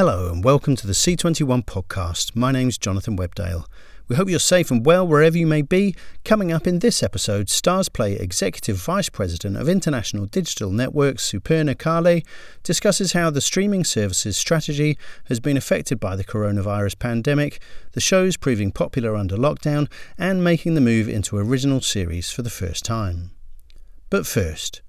Hello and welcome to the C21 podcast. My name's Jonathan Webdale. We hope you're safe and well wherever you may be. Coming up in this episode, Starzplay Executive Vice President of International Digital Networks, Superna Kalle, discusses how the streaming services strategy has been affected by the coronavirus pandemic, the shows proving popular under lockdown, and making the move into original series for the first time. But first,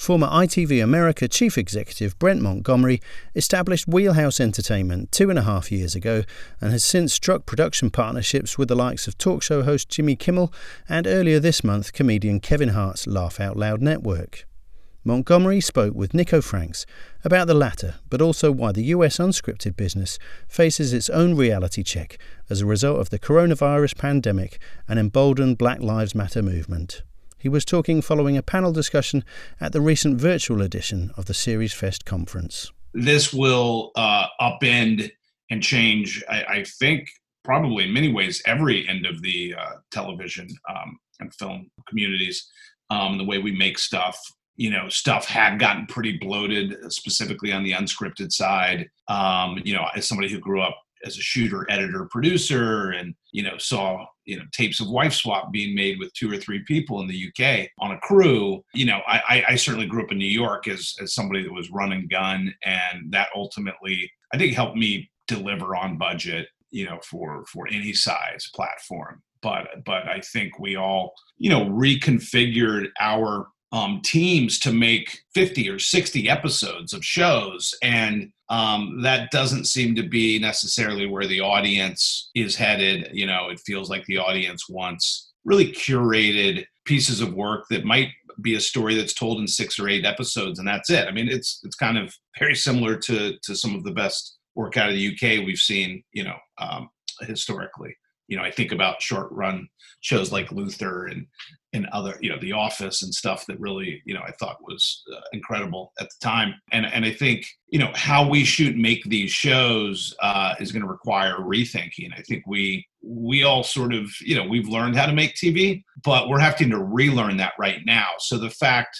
Former ITV America chief executive Brent Montgomery established Wheelhouse Entertainment two and a half years ago and has since struck production partnerships with the likes of talk show host Jimmy Kimmel and earlier this month comedian Kevin Hart's Laugh Out Loud network. Montgomery spoke with Nico Franks about the latter, but also why the US unscripted business faces its own reality check as a result of the coronavirus pandemic and emboldened Black Lives Matter movement. He was talking following a panel discussion at the recent virtual edition of the Series Fest conference. This will uh, upend and change, I, I, think, probably in many ways, every end of the uh, television um, and film communities. Um, the way we make stuff, you know, stuff had gotten pretty bloated, specifically on the unscripted side. Um, you know, as somebody who grew up as a shooter, editor, producer, and you know saw you know tapes of wife swap being made with two or three people in the UK on a crew. You know, I, I certainly grew up in New York as as somebody that was run and gun, and that ultimately I think helped me deliver on budget. You know, for for any size platform. But but I think we all you know reconfigured our um, teams to make 50 or 60 episodes of shows and um, that doesn't seem to be necessarily where the audience is headed. You know it feels like the audience wants really curated pieces of work that might be a story that's told in six or eight episodes and that's it. I mean it's it's kind of very similar to to some of the best work out of the uk we've seen you know um, historically you know, I think about short run shows like Luther and and other, you know, The Office and stuff that really, you know, I thought was uh, incredible at the time. And and I think, you know, how we shoot make these shows uh, is going to require rethinking. I think we we all sort of, you know, we've learned how to make TV, but we're having to relearn that right now. So the fact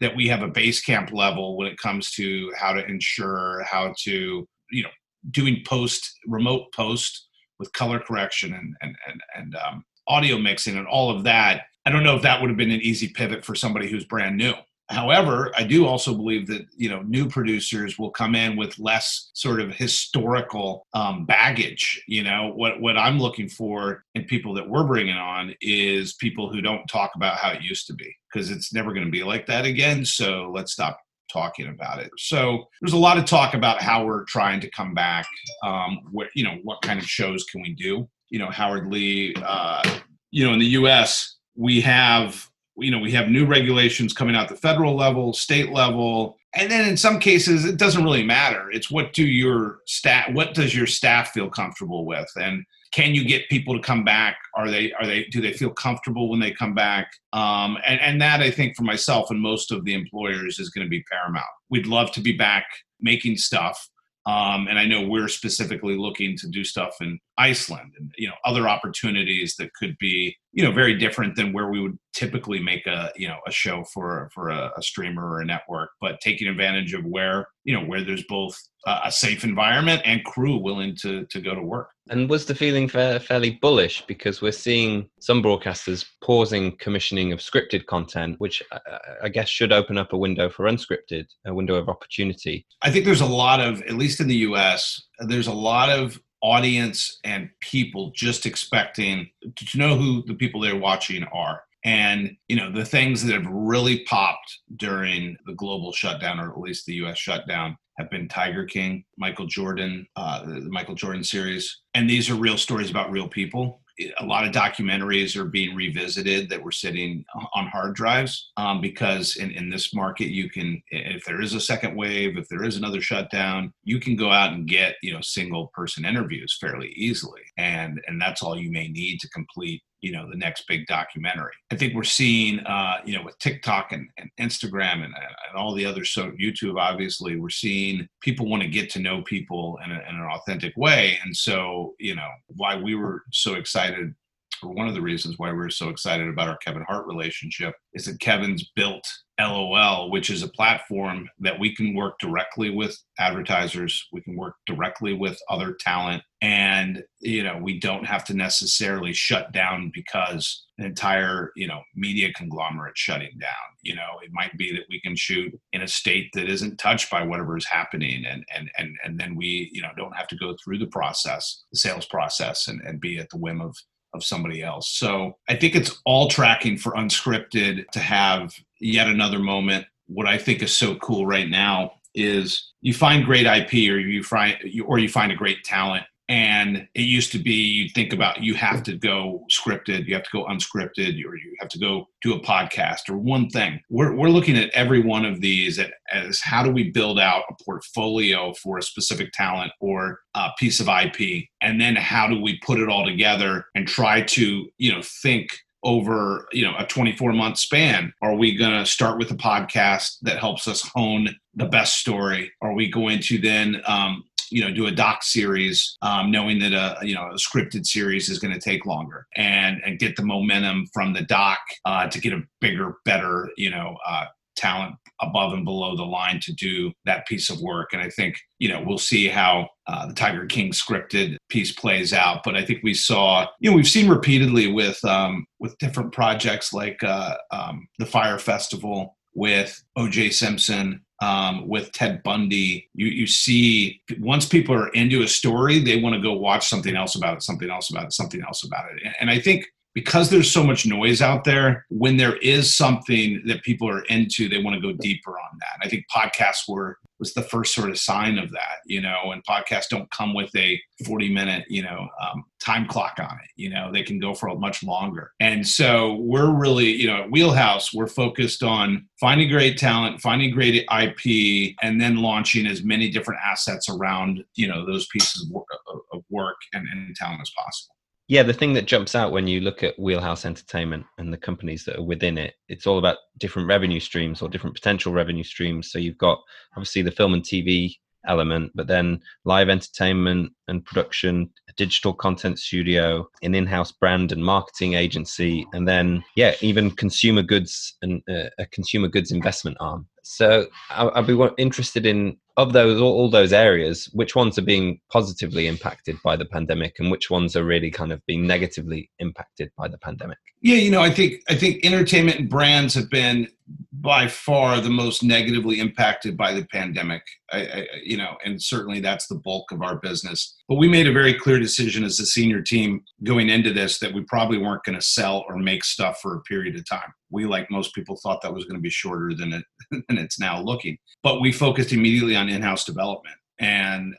that we have a base camp level when it comes to how to ensure how to, you know, doing post remote post with color correction and and and, and um, audio mixing and all of that. I don't know if that would have been an easy pivot for somebody who's brand new. However, I do also believe that you know new producers will come in with less sort of historical um, baggage. You know what what I'm looking for in people that we're bringing on is people who don't talk about how it used to be because it's never going to be like that again. So let's stop talking about it. So there's a lot of talk about how we're trying to come back. Um, what you know, what kind of shows can we do? You know, Howard Lee. Uh, you know, in the U.S., we have you know we have new regulations coming out the federal level, state level, and then in some cases it doesn't really matter. It's what do your staff, what does your staff feel comfortable with, and can you get people to come back? Are they are they do they feel comfortable when they come back? Um, and and that i think for myself and most of the employers is going to be paramount. We'd love to be back making stuff um, and I know we're specifically looking to do stuff in Iceland and you know other opportunities that could be you know very different than where we would typically make a you know a show for for a, a streamer or a network, but taking advantage of where you know where there's both a safe environment and crew willing to to go to work. And was the feeling fa- fairly bullish because we're seeing some broadcasters pausing commissioning of scripted content, which I, I guess should open up a window for unscripted, a window of opportunity. I think there's a lot of, at least in the U.S., there's a lot of audience and people just expecting to know who the people they're watching are. And you know the things that have really popped during the global shutdown, or at least the U.S. shutdown, have been Tiger King, Michael Jordan, uh, the Michael Jordan series, and these are real stories about real people. A lot of documentaries are being revisited that were sitting on hard drives um, because in, in this market, you can, if there is a second wave, if there is another shutdown, you can go out and get you know single person interviews fairly easily, and and that's all you may need to complete you know the next big documentary. I think we're seeing uh, you know with tiktok and, and instagram and, and all the other so youtube obviously we're seeing people want to get to know people in, a, in an authentic way. And so you know why we were so excited or one of the reasons why we're so excited about our Kevin Hart relationship is that Kevin's built LOL, which is a platform that we can work directly with advertisers, we can work directly with other talent, and you know we don't have to necessarily shut down because an entire you know media conglomerate shutting down. You know, it might be that we can shoot in a state that isn't touched by whatever is happening, and and and and then we you know don't have to go through the process, the sales process, and and be at the whim of of somebody else. So I think it's all tracking for unscripted to have yet another moment. What I think is so cool right now is you find great IP or you find or you find a great talent and it used to be you think about you have to go scripted you have to go unscripted or you have to go do a podcast or one thing. We're, we're looking at every one of these as how do we build out a portfolio for a specific talent or a piece of ip and then how do we put it all together and try to you know think over you know a 24 month span. Are we going to start with a podcast that helps us hone the best story? Are we going to then um, you know do a doc series um, knowing that a you know a scripted series is going to take longer and and get the momentum from the doc uh, to get a bigger better you know uh, talent above and below the line to do that piece of work. And i think you know we'll see how uh, the tiger king scripted piece plays out. But i think we saw you know we've seen repeatedly with um, with different projects like uh, um, the Fire Festival with oj simpson um, with Ted Bundy, you you see once people are into a story, they want to go watch something else about it, something else about it, something else about it. And, and I think because there's so much noise out there, when there is something that people are into, they want to go deeper on that. I think podcasts were was the first sort of sign of that, you know, and podcasts don't come with a 40 minute, you know, um, time clock on it. You know, they can go for much longer. And so we're really, you know, at Wheelhouse, we're focused on finding great talent, finding great IP, and then launching as many different assets around, you know, those pieces of work, of work and, and talent as possible. Yeah, the thing that jumps out when you look at Wheelhouse Entertainment and the companies that are within it, it's all about different revenue streams or different potential revenue streams. So you've got obviously the film and TV element, but then live entertainment and production, a digital content studio, an in-house brand and marketing agency, and then yeah, even consumer goods and uh, a consumer goods investment arm. So I'd be interested in of those all, all, those areas, which ones are being positively impacted by the pandemic, and which ones are really kind of being negatively impacted by the pandemic? Yeah, you know, I think I think entertainment and brands have been by far the most negatively impacted by the pandemic. I, I, you know, and certainly that's the bulk of our business. But we made a very clear decision as a senior team going into this that we probably weren't going to sell or make stuff for a period of time. We, like most people, thought that was going to be shorter than it than it's now looking. But we focused immediately on in-house development, and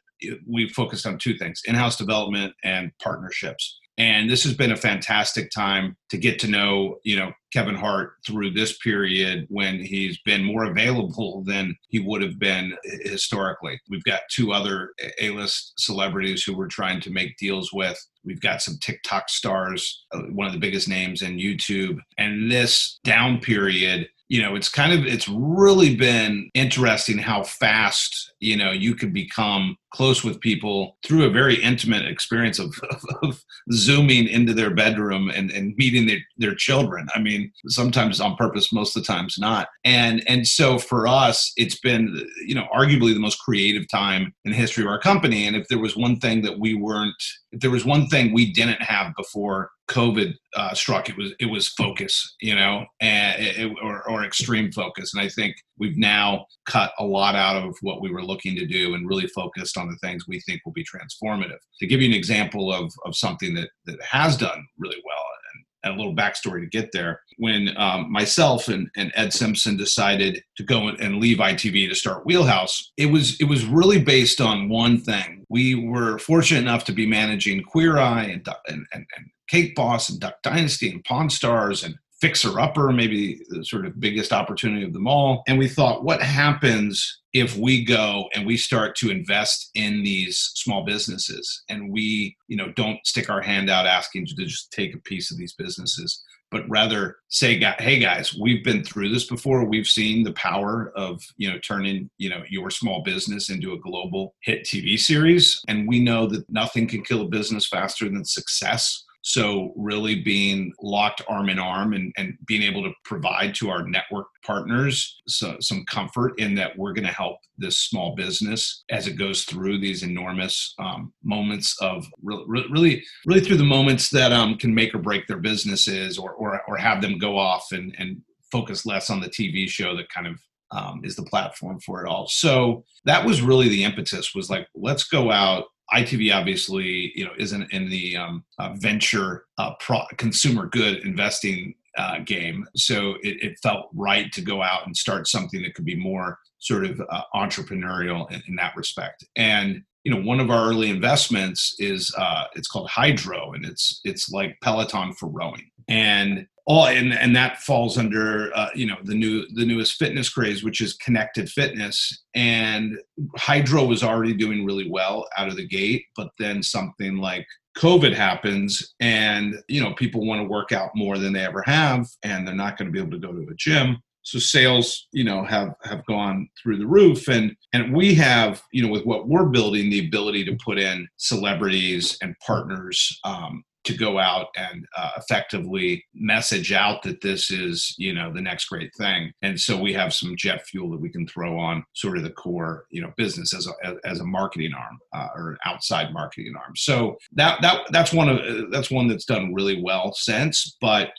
we focused on two things: in-house development and partnerships. And this has been a fantastic time to get to know you know kevin hart through this period when he's been more available than he would have been historically. We've got two other a-list celebrities who we're trying to make deals with. We've got some tiktok stars uh, one of the biggest names in youtube. And this down period you know it's kind of it's really been interesting how fast you know you could become close with people through a very intimate experience of, of, of zooming into their bedroom and, and meeting their, their children. I mean sometimes on purpose most of the times not. And and so for us it's been you know arguably the most creative time in the history of our company. And if there was one thing that we weren't if there was one thing we didn't have before COVID uh, struck, it was it was focus, you know, and it, or, or extreme focus. And I think we've now cut a lot out of what we were looking to do and really focused on the things we think will be transformative. To give you an example of of something that that has done really well, and a little backstory to get there. When um, myself and, and Ed Simpson decided to go and leave ITV to start Wheelhouse, it was it was really based on one thing. We were fortunate enough to be managing Queer Eye and, and, and, and Cake Boss and Duck Dynasty and Pawn Stars and Fixer Upper, maybe the sort of biggest opportunity of them all. And we thought, what happens if we go and we start to invest in these small businesses and we, you know, don't stick our hand out asking to just take a piece of these businesses, but rather say, hey guys, we've been through this before. We've seen the power of, you know, turning, you know, your small business into a global hit TV series. And we know that nothing can kill a business faster than success So, really being locked arm in arm and, and being able to provide to our network partners so, some comfort in that we're going to help this small business as it goes through these enormous um, moments of re- really, really through the moments that um, can make or break their businesses or, or, or have them go off and, and focus less on the TV show that kind of um, is the platform for it all. So that was really the impetus was like, let's go out. ITV obviously, you know, isn't in the um, uh, venture uh, pro- consumer good investing uh, game. So it, it, felt right to go out and start something that could be more sort of uh, entrepreneurial in, in, that respect. And you know, one of our early investments is uh, it's called Hydrow, and it's it's like Peloton for rowing. And all and and that falls under uh, you know the new the newest fitness craze which is connected fitness. And Hydrow was already doing really well out of the gate but then something like covid happens and you know people want to work out more than they ever have and they're not going to be able to go to a gym. So sales you know have have gone through the roof and and we have you know with what we're building the ability to put in celebrities and partners um, to go out and uh, effectively message out that this is you know the next great thing. And so we have some jet fuel that we can throw on sort of the core you know business as a as a marketing arm uh, or outside marketing arm. So that that that's one of that's one that's done really well since but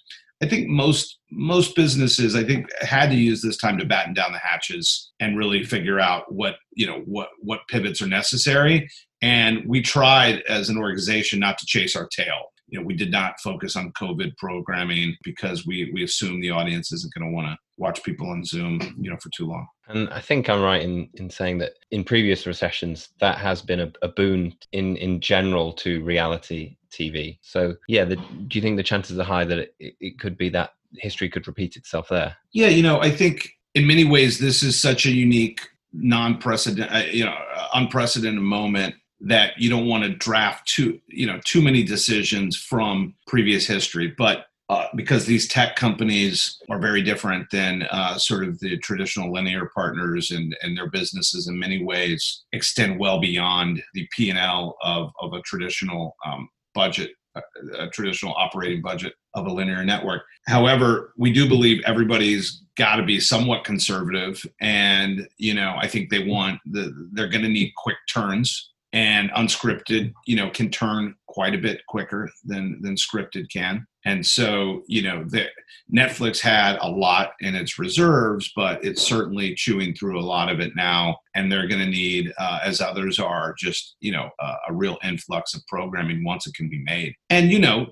I think most most businesses I think had to use this time to batten down the hatches and really figure out what you know what what pivots are necessary. And we tried as an organization not to chase our tail you know, we did not focus on COVID programming because we we assume the audience isn't going to want to watch people on Zoom, you know, for too long. And I think I'm right in, in saying that in previous recessions, that has been a, a boon in, in general to reality TV. So, yeah, the, do you think the chances are high that it, it could be that history could repeat itself there? Yeah, you know, I think in many ways this is such a unique, non-precedent, uh, you know, unprecedented moment that you don't want to draft too you know too many decisions from previous history but uh, because these tech companies are very different than uh, sort of the traditional linear partners and, and their businesses in many ways extend well beyond the p&l of, of a traditional um, budget a traditional operating budget of a linear network. However, we do believe everybody's got to be somewhat conservative, and you know, I think they want the they're going to need quick turns and unscripted you know can turn quite a bit quicker than than scripted can. And so you know the, netflix had a lot in its reserves but it's certainly chewing through a lot of it now and they're going to need uh, as others are just you know a, a, real influx of programming once it can be made. And you know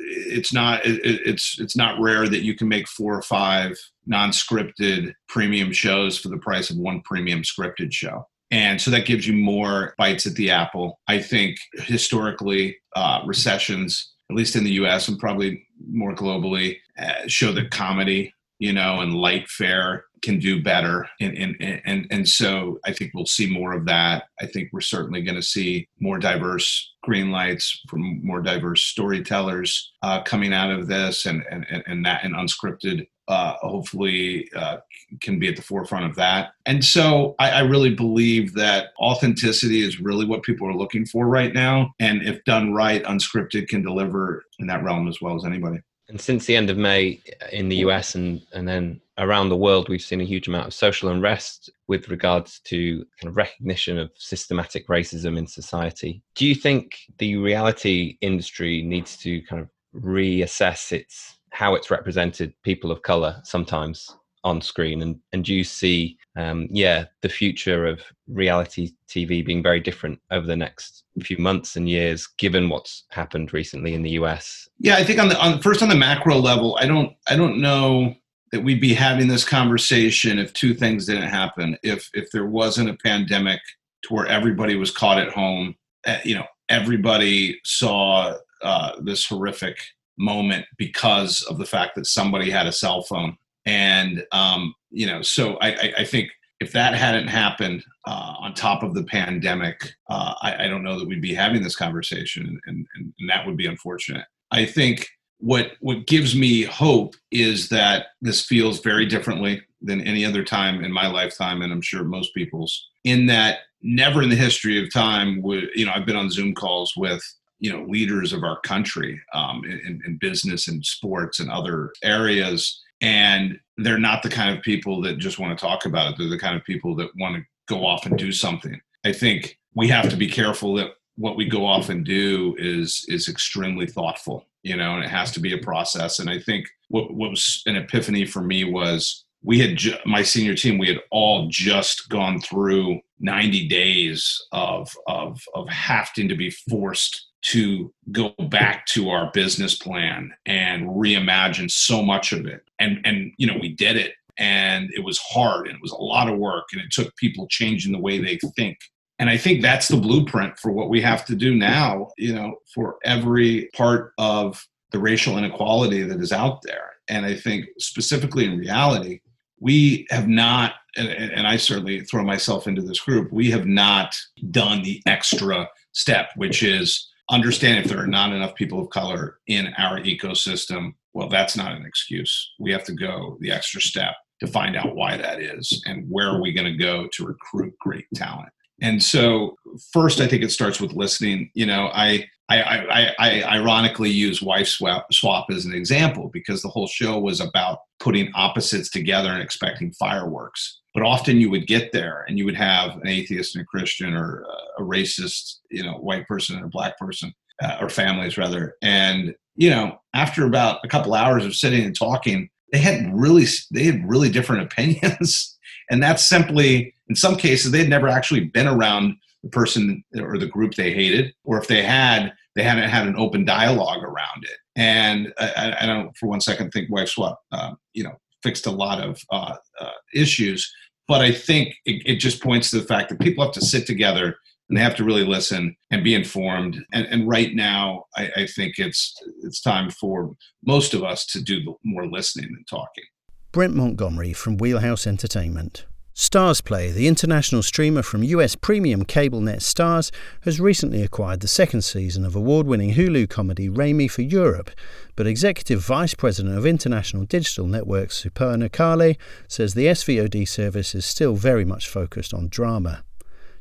it's not it, it's it's not rare that you can make four or five non-scripted premium shows for the price of one premium scripted show and so that gives you more bites at the apple. I think historically, uh, recessions, at least in the US and probably more globally, uh, show that comedy, you know, and light fare can do better. And, and, and, and so I think we'll see more of that. I think we're certainly going to see more diverse green lights from more diverse storytellers uh, coming out of this and, and, and that and unscripted uh, hopefully uh, can be at the forefront of that. And so I, I, really believe that authenticity is really what people are looking for right now. And if done right, unscripted can deliver in that realm as well as anybody. And since the end of May in the US and, and then around the world, we've seen a huge amount of social unrest with regards to kind of recognition of systematic racism in society. Do you think the reality industry needs to kind of reassess its how it's represented people of color sometimes on screen. And and do you see um, yeah the future of reality tv being very different over the next few months and years given what's happened recently in the us yeah i think on the on first on the macro level i don't i don't know that we'd be having this conversation if two things didn't happen. If if there wasn't a pandemic to where everybody was caught at home uh, you know everybody saw uh, this horrific moment because of the fact that somebody had a cell phone. And, um, you know, so I, I, think if that hadn't happened uh, on top of the pandemic, uh, I, I, don't know that we'd be having this conversation, and, and, and, that would be unfortunate. I think what what gives me hope is that this feels very differently than any other time in my lifetime, and I'm sure most people's. In that, never in the history of time would you know I've been on Zoom calls with you know leaders of our country um, in, in business and sports and other areas. And they're not the kind of people that just want to talk about it. They're the kind of people that want to go off and do something. I think we have to be careful that what we go off and do is is extremely thoughtful you know and it has to be a process. And i think what, what was an epiphany for me was we had ju- my senior team we had all just gone through 90 days of of of having to be forced to go back to our business plan and reimagine so much of it. And and you know we did it and it was hard and it was a lot of work and it took people changing the way they think. And i think that's the blueprint for what we have to do now you know for every part of the racial inequality that is out there. And i think specifically in reality we have not and, and i certainly throw myself into this group we have not done the extra step which is understand if there are not enough people of color in our ecosystem. Well that's not an excuse. We have to go the extra step to find out why that is and where are we going to go to recruit great talent. And so first i think it starts with listening. You know i I, I, I, ironically use wife swap, swap as an example because the whole show was about putting opposites together and expecting fireworks. But often you would get there and you would have an atheist and a Christian or a racist, you know, white person and a black person, uh, or families rather. And you know, after about a couple hours of sitting and talking, they had really they had really different opinions, and that's simply in some cases they had never actually been around the person or the group they hated, or if they had, they hadn't had an open dialogue around it. And I, I don't, for one second, think Wife Swap, uh, you know, fixed a lot of uh, uh, issues. But I think it, it, just points to the fact that people have to sit together and they have to really listen and be informed. And, and right now, I, I think it's it's time for most of us to do more listening than talking. Brent Montgomery from Wheelhouse Entertainment. Starzplay, the international streamer from US premium cable net Starz, has recently acquired the second season of award winning Hulu comedy Ramy for Europe. But Executive Vice President of International Digital Networks Superna Kalle says the SVOD service is still very much focused on drama.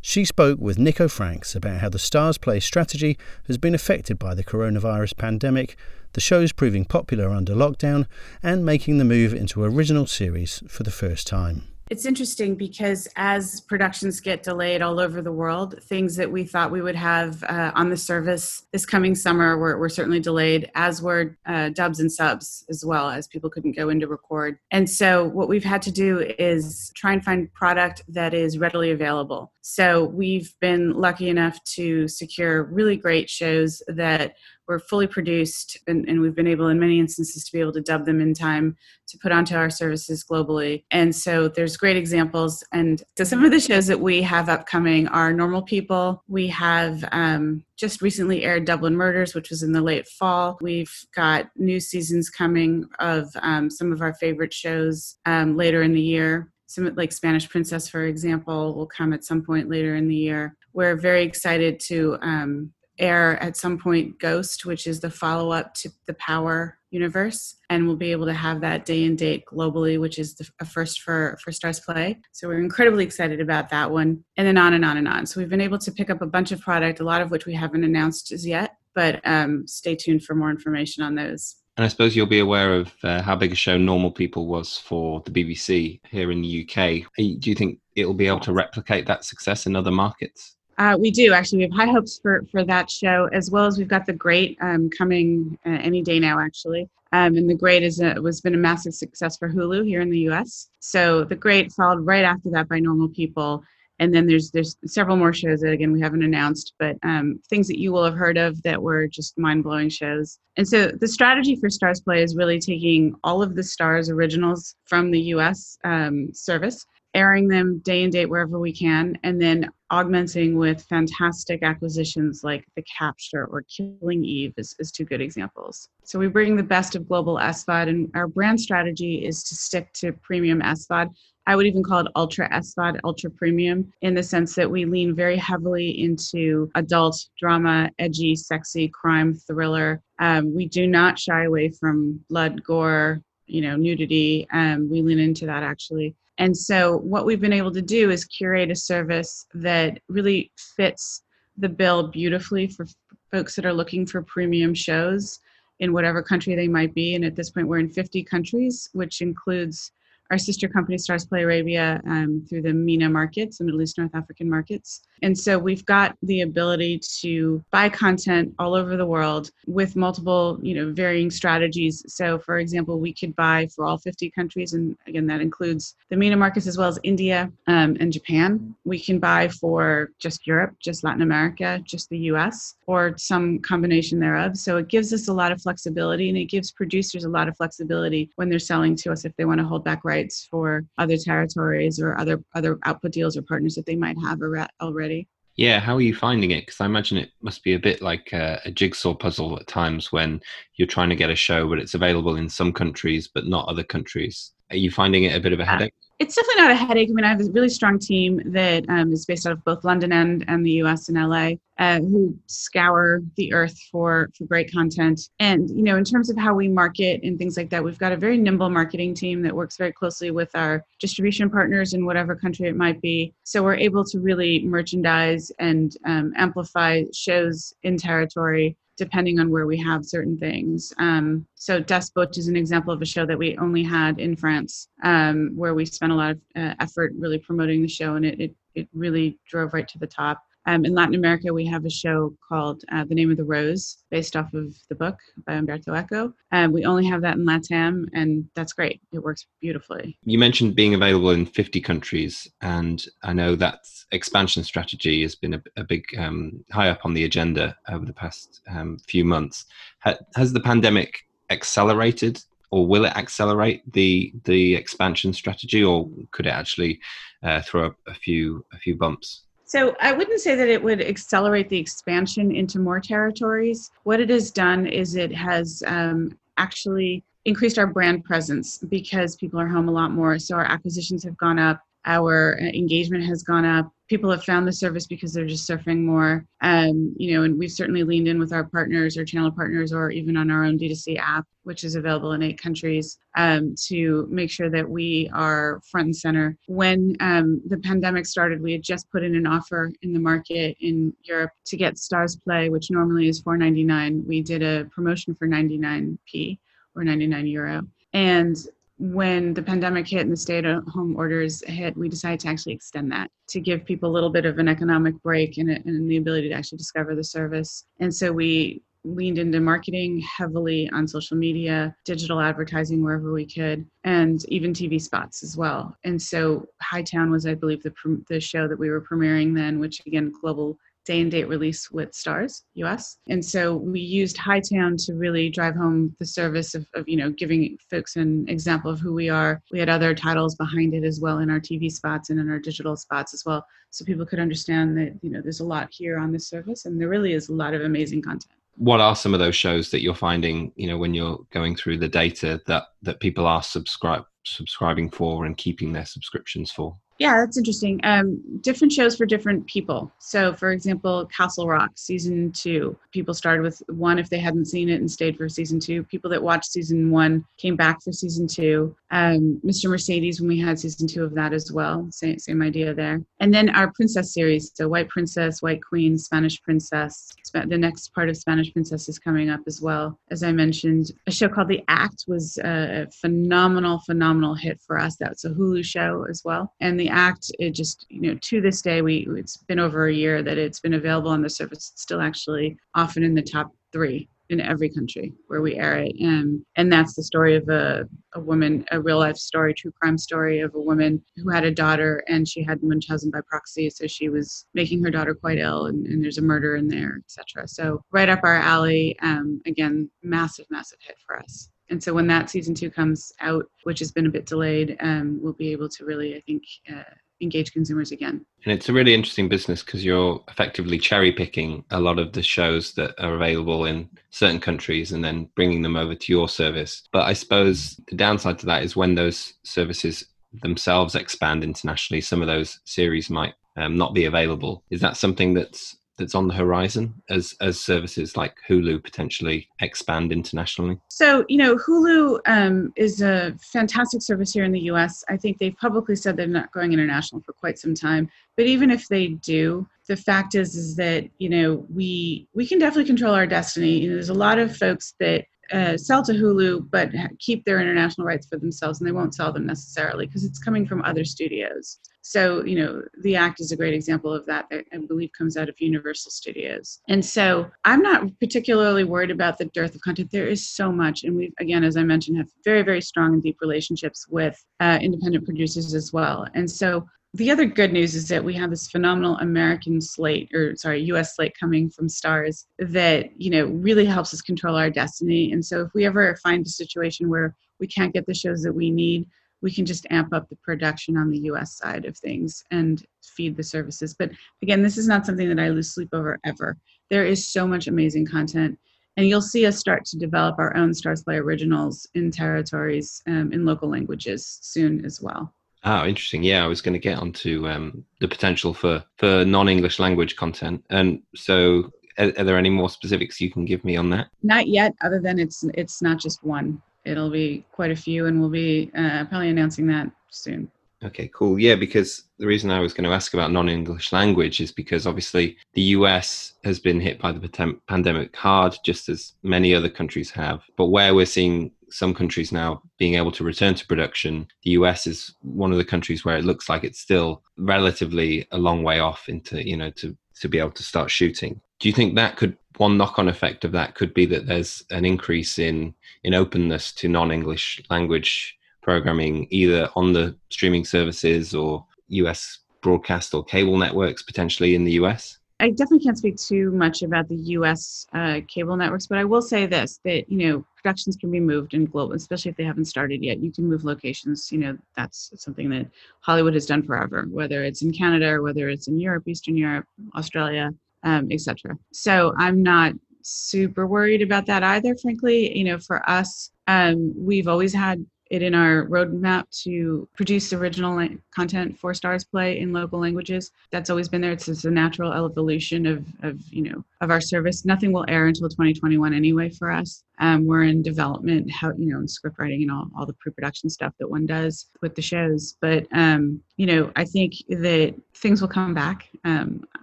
She spoke with Nico Franks about how the Starzplay strategy has been affected by the coronavirus pandemic, the show's proving popular under lockdown, and making the move into original series for the first time. It's interesting because as productions get delayed all over the world, things that we thought we would have uh, on the service this coming summer were, were certainly delayed, as were uh, dubs and subs as well, as people couldn't go in to record. And so, what we've had to do is try and find product that is readily available. So, we've been lucky enough to secure really great shows that were fully produced and, and, we've been able in many instances to be able to dub them in time to put onto our services globally. And so there's great examples. And so some of the shows that we have upcoming are normal people. We have um, just recently aired dublin murders which was in the late fall. We've got new seasons coming of um, some of our favorite shows um, later in the year. Some like spanish princess for example will come at some point later in the year. We're very excited to um, air at some point Ghost, which is the follow up to the Power universe. And we'll be able to have that day and date globally, which is the, a first for, for Starzplay. So we're incredibly excited about that one. And then on and on and on. So we've been able to pick up a bunch of product, a lot of which we haven't announced as yet, but um, stay tuned for more information on those. And I suppose you'll be aware of uh, how big a show Normal People was for the BBC here in the UK. Do you think it will be able to replicate that success in other markets? Uh, we do actually. We have high hopes for for that show, as well as we've got the Great um, coming uh, any day now, actually. Um, and the Great is a, was been a massive success for Hulu here in the U.S. So the Great followed right after that by Normal People, and then there's there's several more shows that again we haven't announced, but um, things that you will have heard of that were just mind blowing shows. And so the strategy for Starzplay is really taking all of the Starz originals from the U.S. Um, service airing them day and date wherever we can, and then augmenting with fantastic acquisitions like The Capture or Killing Eve is, is two good examples. So we bring the best of global SVOD, and our brand strategy is to stick to premium SVOD. I would even call it ultra SVOD, ultra premium, in the sense that we lean very heavily into adult drama, edgy, sexy, crime, thriller. Um, we do not shy away from blood, gore, you know, nudity. Um, we lean into that actually. And so, what we've been able to do is curate a service that really fits the bill beautifully for folks that are looking for premium shows in whatever country they might be. And at this point, we're in 50 countries, which includes our sister company, Starzplay Arabia, um, through the MENA markets, the Middle East North African markets. And so we've got the ability to buy content all over the world with multiple, you know, varying strategies. So, for example, we could buy for all 50 countries, and again, that includes the MENA markets as well as India um, and Japan. We can buy for just Europe, just Latin America, just the US, or some combination thereof. So it gives us a lot of flexibility and it gives producers a lot of flexibility when they're selling to us if they want to hold back rights for other territories or other other output deals or partners that they might have already already. Yeah, how are you finding it? Because I imagine it must be a bit like a, a, jigsaw puzzle at times when you're trying to get a show, but it's available in some countries but not other countries. Are you finding it a bit of a headache? It's definitely not a headache. I mean, I have a really strong team that um, is based out of both London and, and the US and LA uh, who scour the earth for, for great content. And, you know, in terms of how we market and things like that, we've got a very nimble marketing team that works very closely with our distribution partners in whatever country it might be. So we're able to really merchandise and um, amplify shows in territory depending on where we have certain things. Um, so Despot is an example of a show that we only had in France, um, where we spent a lot of uh, effort really promoting the show, and it, it, it really drove right to the top. Um, in Latin America, we have a show called uh, The Name of the Rose, based off of the book by Umberto Eco. Um, we only have that in LATAM, and that's great. It works beautifully. You mentioned being available in 50 countries, and I know that expansion strategy has been a, a big um, high up on the agenda over the past um, few months. Ha- has the pandemic accelerated or will it accelerate the the expansion strategy or could it actually uh, throw up a few a few bumps so I wouldn't say that it would accelerate the expansion into more territories. What it has done is it has um, actually increased our brand presence because people are home a lot more. So our acquisitions have gone up our uh, engagement has gone up people have found the service because they're just surfing more. Um, you know and we've certainly leaned in with our partners or channel partners or even on our own d2c app which is available in eight countries um, to make sure that we are front and center. When um, the pandemic started we had just put in an offer in the market in europe to get Starzplay which normally is 4.99 we did a promotion for 99p or 99 euro. And when the pandemic hit and the stay at home orders hit, we decided to actually extend that to give people a little bit of an economic break and, and the ability to actually discover the service. And so we leaned into marketing heavily on social media, digital advertising wherever we could, and even TV spots as well. And so Hightown was, I believe, the, the show that we were premiering then, which again, global day and date release with Starz US. And so we used Hightown to really drive home the service of, of, you know, giving folks an example of who we are. We had other titles behind it as well in our TV spots and in our digital spots as well. So people could understand that, you know, there's a lot here on this service and there really is a lot of amazing content what are some of those shows that you're finding you know when you're going through the data that that people are subscribe subscribing for and keeping their subscriptions for yeah, that's interesting. Um, different shows for different people. So, for example, Castle Rock season two. People started with one if they hadn't seen it and stayed for season two. People that watched season one came back for season two. Um, Mr. Mercedes, when we had season two of that as well, same same idea there. And then our princess series, so White Princess, White Queen, Spanish Princess. The next part of Spanish Princess is coming up as well. As I mentioned, a show called The Act was a phenomenal, phenomenal hit for us. That's a Hulu show as well, and the act it just you know to this day we it's been over a year that it's been available on the service it's still actually often in the top three in every country where we air it. And and that's the story of a, a woman a real life story true crime story of a woman who had a daughter and she had munchausen by proxy. So she was making her daughter quite ill and, and there's a murder in there etc so right up our alley. Um, again massive massive hit for us and so when that season two comes out, which has been a bit delayed, um, we'll be able to really, I think, uh, engage consumers again. And it's a really interesting business because you're effectively cherry picking a lot of the shows that are available in certain countries and then bringing them over to your service. But I suppose the downside to that is when those services themselves expand internationally, some of those series might um, not be available. Is that something that's that's on the horizon as as services like Hulu potentially expand internationally? So you know, Hulu um, is a fantastic service here in the U.S. I think they've publicly said they're not going international for quite some time. But even if they do, the fact is is that you know we we can definitely control our destiny. You know, there's a lot of folks that uh, sell to Hulu, but keep their international rights for themselves, and they won't sell them necessarily because it's coming from other studios. So, you know, The Act is a great example of that, that I believe comes out of Universal Studios. And so I'm not particularly worried about the dearth of content. There is so much. And we, again, as I mentioned, have very, very strong and deep relationships with uh, independent producers as well. And so the other good news is that we have this phenomenal American slate, or sorry, US slate coming from Starz that, you know, really helps us control our destiny. And so if we ever find a situation where we can't get the shows that we need, we can just amp up the production on the US side of things and feed the services. But again, this is not something that I lose sleep over ever. There is so much amazing content. And you'll see us start to develop our own Starzplay originals in territories um, in local languages soon as well. Oh, interesting. Yeah, I was going to get onto um, the potential for for non-English language content, and so are, are, there any more specifics you can give me on that? Not yet, other than it's it's not just one. It'll be quite a few, and we'll be uh, probably announcing that soon. Okay, cool. Yeah, because the reason I was going to ask about non English language is because obviously the US has been hit by the pandemic hard, just as many other countries have. But where we're seeing some countries now being able to return to production, the US is one of the countries where it looks like it's still relatively a long way off into, you know, to, to be able to start shooting. Do you think that could one knock-on effect of that could be that there's an increase in in openness to non-English language programming either on the streaming services or US broadcast or cable networks potentially in the US? I definitely can't speak too much about the U.S. Uh, cable networks, but I will say this: that you know, productions can be moved in global, especially if they haven't started yet. You can move locations. You know, that's something that Hollywood has done forever, whether it's in Canada or whether it's in Europe, Eastern Europe, Australia, um, etc. So I'm not super worried about that either. Frankly, you know, for us, um, we've always had it in our roadmap to produce original content for Starzplay in local languages. That's always been there. It's just a natural evolution of, of you know of our service. Nothing will air until 2021 anyway for us. Um, we're in development, how you know, in script writing and all, all the pre-production stuff that one does with the shows. But um, you know, I think that things will come back. Um,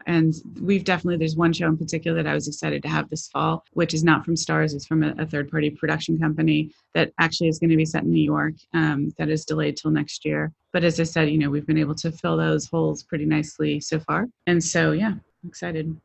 and we've definitely there's one show in particular that I was excited to have this fall, which is not from Starz, It's from a, a third-party production company that actually is going to be set in New York. Um, that is delayed till next year. But as I said, you know, we've been able to fill those holes pretty nicely so far. And so, yeah, I'm excited.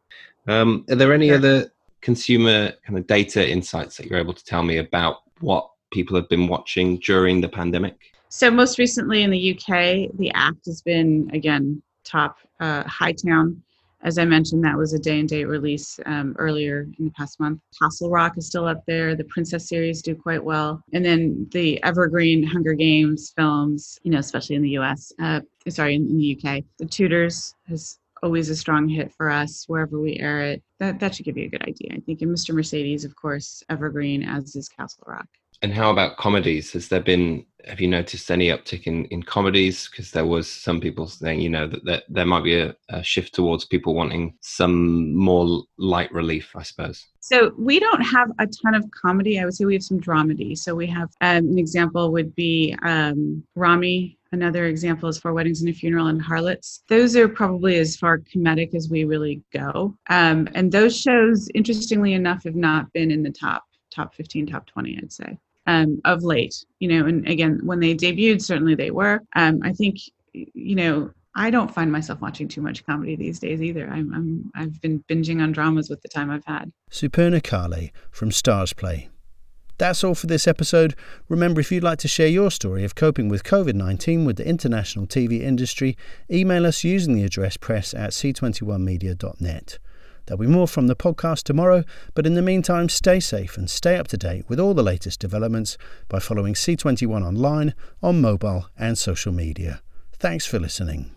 Um, are there any sure. other consumer kind of data insights that you're able to tell me about what people have been watching during the pandemic? So, most recently in the UK, the act has been again top. Uh, Hightown, as I mentioned, that was a day and date release um, earlier in the past month. Castle Rock is still up there. The Princess series do quite well, and then the evergreen Hunger Games films, you know, especially in the U.S. Uh, sorry, in, in the UK, The Tudors has always a strong hit for us wherever we air it. That that should give you a good idea. I think. And Mr. Mercedes, of course, evergreen as is Castle Rock. And how about comedies? Has there been? Have you noticed any uptick in in comedies? Because there was some people saying, you know, that, that there might be a, a shift towards people wanting some more light relief, I suppose. So we don't have a ton of comedy. I would say we have some dramedy. So we have um, an example would be um, Ramy Another example is Four Weddings and a Funeral and Harlots. Those are probably as far comedic as we really go. Um, and those shows, interestingly enough, have not been in the top top 15, top 20, I'd say, um, of late. You know, and again, when they debuted, certainly they were. Um, I think, you know, I don't find myself watching too much comedy these days either. I'm, I'm I've been binging on dramas with the time I've had. Superna Kalle from Starzplay. That's all for this episode. Remember, if you'd like to share your story of coping with COVID 19 with the international TV industry, email us using the address press at c21media.net. There'll be more from the podcast tomorrow, but in the meantime, stay safe and stay up to date with all the latest developments by following C21 online, on mobile, and social media. Thanks for listening.